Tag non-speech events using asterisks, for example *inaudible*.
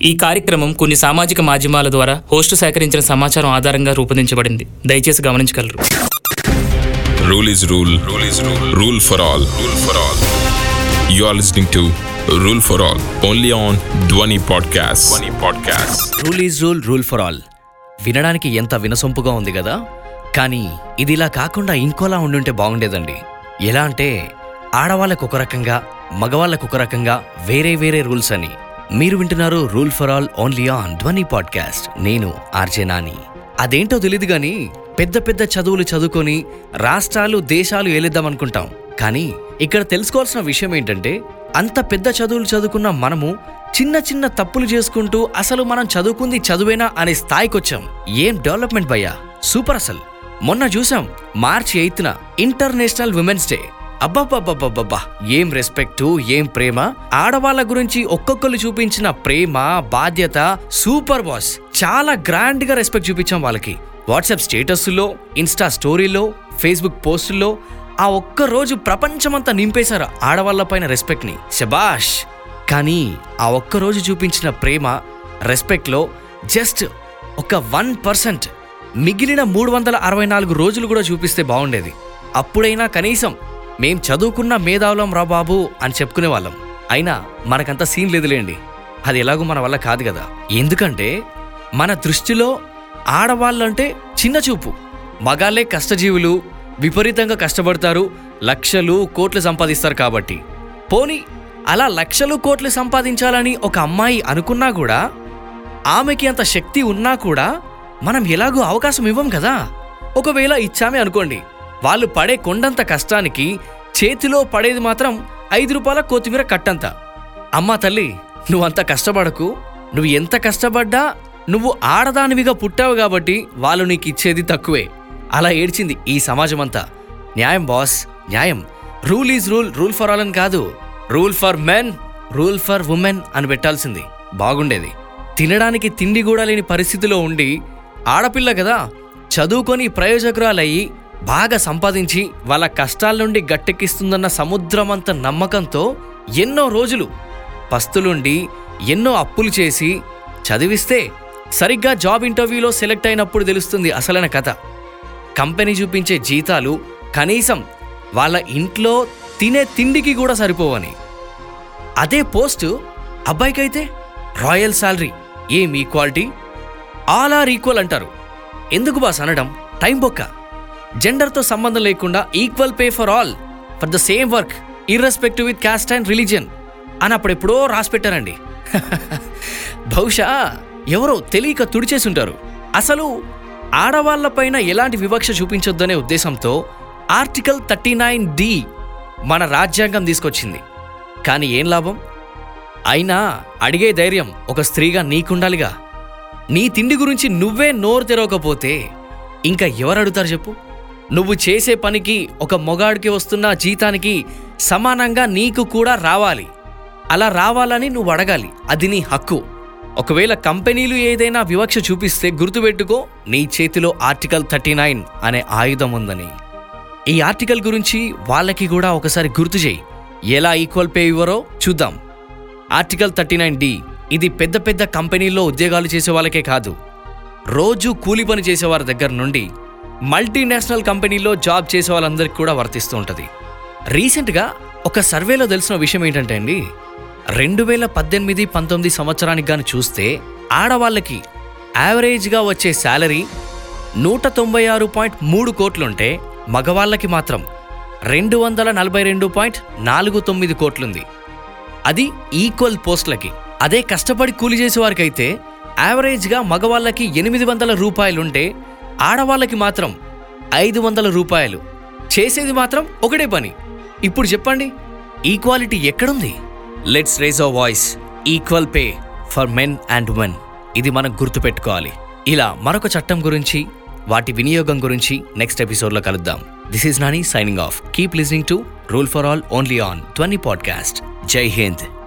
ఈ కార్యక్రమం కొన్ని సామాజిక మాధ్యమాల ద్వారా హోస్టు సేకరించిన సమాచారం ఆధారంగా రూపొందించబడింది దయచేసి గమనించగలరు Rule is rule. Rule is rule. Rule for all. Rule for all. You are listening to Rule for All only on Dwani Podcast. Dwani Podcast. Rule is rule rule for all వినడానికి ఎంత వినసొంపుగా ఉంది కదా కానీ ఇది ఇలా కాకుండా ఇంకోలా ఉండుంటే బాగుండేదండి ఎలా అంటే ఆడవాళ్ళకు ఒక రకంగా మగవాళ్ళకు ఒక రకంగా వేరే వేరే రూల్స్ అని మీరు వింటున్నారు rule for all only on Dhwani podcast. నేను ఆర్జే నాని. అదేంటో తెలియదు కానీ పెద్ద పెద్ద చదువులు చదువుకొని రాష్ట్రాలు దేశాలు ఏలేద్దాం అనుకుంటాం. కానీ ఇక్కడ తెలుసుకోవాల్సిన విషయం ఏంటంటే అంత పెద్ద చదువులు చదువుకున్న మనము చిన్న చిన్న తప్పులు చేసుకుంటూ అసలు మనం చదువుకుంది చదువేనా అనే స్థాయికి వచ్చాం ఏం డెవలప్మెంట్ భయ్యా? సూపర్ అసలు. మొన్న చూసాం మార్చి ఎయిత్న ఇంటర్నేషనల్ ఉమెన్స్ డే. అబ్బబ్బబ్బబ్బబ్బా ఏం రెస్పెక్టు ఏం ప్రేమ? ఆడవాళ్ళ గురించి ఒక్కొక్కరు చూపించిన ప్రేమ బాధ్యత సూపర్ బాస్. చాలా గ్రాండ్గా రెస్పెక్ట్ చూపించాం వాళ్ళకి. వాట్సాప్ స్టేటస్లో ఇన్స్టా స్టోరీలో ఫేస్బుక్ పోస్టుల్లో ఆ ఒక్క రోజు ప్రపంచమంతా నింపేశారు ఆడవాళ్ళ పైన రెస్పెక్ట్ని శబాష్ కానీ ఆ ఒక్క రోజు చూపించిన ప్రేమ రెస్పెక్ట్లో జస్ట్ ఒక వన్ పర్సెంట్. మిగిలిన మూడు వందల అరవై నాలుగు రోజులు కూడా చూపిస్తే బాగుండేది. అప్పుడైనా కనీసం మేం చదువుకున్న మేధావులం రా బాబు అని చెప్పుకునే వాళ్ళం అయినా మనకంత సీన్ లేదులేండి. అది ఎలాగో మన వల్ల కాదు కదా. ఎందుకంటే మన దృష్టిలో ఆడవాళ్ళంటే చిన్న చూపు. మగాళ్ళే కష్టజీవులు విపరీతంగా కష్టపడతారు లక్షలు కోట్లు సంపాదిస్తారు కాబట్టి. పోని అలా లక్షలు కోట్లు సంపాదించాలని ఒక అమ్మాయి అనుకున్నా కూడా ఆమెకి అంత శక్తి ఉన్నా కూడా మనం ఎలాగో అవకాశం ఇవ్వం కదా. ఒకవేళ ఇచ్చామే అనుకోండి. వాళ్ళు పడే కొండంత కష్టానికి చేతిలో పడేది మాత్రం ఐదు రూపాయల కొత్తిమీర కట్టంత. అమ్మా తల్లి నువ్వంత కష్టపడకు. నువ్వు ఎంత కష్టపడ్డా నువ్వు ఆడదానివిగా పుట్టావు కాబట్టి వాళ్ళు నీకు ఇచ్చేది తక్కువే. అలా ఏడ్చింది ఈ సమాజం అంతా న్యాయం బాస్ న్యాయం. Rule is rule rule for all అని కాదు. Rule for men rule for women అని పెట్టాల్సింది. బాగుండేది. తినడానికి తిండి కూడా లేని పరిస్థితిలో ఉండి ఆడపిల్ల కదా చదువుకొని ప్రయోజకురాలయ్యి బాగా సంపాదించి వాళ్ళ కష్టాల నుండి గట్టెక్కిస్తుందన్న సముద్రమంత నమ్మకంతో ఎన్నో రోజులు పస్తులుండి ఎన్నో అప్పులు చేసి చదివిస్తే సరిగ్గా జాబ్ ఇంటర్వ్యూలో సెలెక్ట్ అయినప్పుడు తెలుస్తుంది అసలైన కథ. కంపెనీ చూపించే జీతాలు కనీసం వాళ్ళ ఇంట్లో తినే తిండికి కూడా సరిపోవని. అదే పోస్టు అబ్బాయికైతే రాయల్ శాలరీ ఏం ఈక్వాలిటీ? ఆల్ ఆర్ ఈక్వల్ అంటారు. ఎందుకు బాస్ అనడం? టైం బొక్క. జెండర్తో సంబంధం లేకుండా equal pay for all for the same work irrespective with caste and religion అని అప్పుడెప్పుడో రాసిపెట్టారండి *laughs* బహుశా ఎవరో తెలియక తుడిచేసుంటారు. అసలు ఆడవాళ్ళపైన ఎలాంటి వివక్ష చూపించొద్దనే ఉద్దేశంతో ఆర్టికల్ థర్టీ నైన్ డి మన రాజ్యాంగం తీసుకొచ్చింది. కానీ ఏం లాభం? అయినా అడిగే ధైర్యం ఒక స్త్రీగా నీకుండాలిగా. నీ తిండి గురించి నువ్వే నోరు తెరవకపోతే ఇంకా ఎవరు అడుగుతారు చెప్పు? నువ్వు చేసే పనికి ఒక మొగాడికి వస్తున్న జీతానికి సమానంగా నీకు కూడా రావాలి. అలా రావాలని నువ్వు అడగాలి. అది నీ హక్కు. ఒకవేళ కంపెనీలు ఏదైనా వివక్ష చూపిస్తే గుర్తుపెట్టుకో నీ చేతిలో ఆర్టికల్ థర్టీ నైన్ అనే ఆయుధం ఉందని. ఈ ఆర్టికల్ గురించి వాళ్ళకి కూడా ఒకసారి గుర్తు చేయి. ఎలా ఈక్వల్ పే ఇవ్వరో చూద్దాం. ఆర్టికల్ థర్టీ నైన్ డి ఇది పెద్ద పెద్ద కంపెనీల్లో ఉద్యోగాలు చేసే వాళ్ళకే కాదు. రోజు కూలి పని చేసేవారి దగ్గర నుండి మల్టీనేషనల్ కంపెనీలో జాబ్ చేసే వాళ్ళందరికీ కూడా వర్తిస్తూ ఉంటుంది. రీసెంట్గా ఒక సర్వేలో తెలిసిన విషయం ఏంటంటే అండి రెండు వేల పద్దెనిమిది పంతొమ్మిది సంవత్సరానికి కానీ చూస్తే ఆడవాళ్ళకి యావరేజ్గా వచ్చే శాలరీ నూట తొంభై ఆరు పాయింట్ మూడు కోట్లుంటే మగవాళ్ళకి మాత్రం రెండు వందల నలభై రెండు పాయింట్ నాలుగు తొమ్మిది కోట్లుంది. అది ఈక్వల్ పోస్టులకి. అదే కష్టపడి కూలి చేసేవారికైతే యావరేజ్గా మగవాళ్ళకి ఎనిమిది వందల రూపాయలుంటే ఆడవాళ్ళకి మాత్రం ఐదు వందల రూపాయలు. చేసేది మాత్రం ఒకటే పని. ఇప్పుడు చెప్పండి ఈక్వాలిటీ ఎక్కడుంది? Let's raise our voice equal pay for men and women ఇది మనం గుర్తుపెట్టుకోవాలి. ఇలా మరొక చట్టం గురించి వాటి వినియోగం గురించి నెక్స్ట్ ఎపిసోడ్లో కలుద్దాం. This is Nani signing off keep listening to rule for all only on Dhwani podcast జై హింద్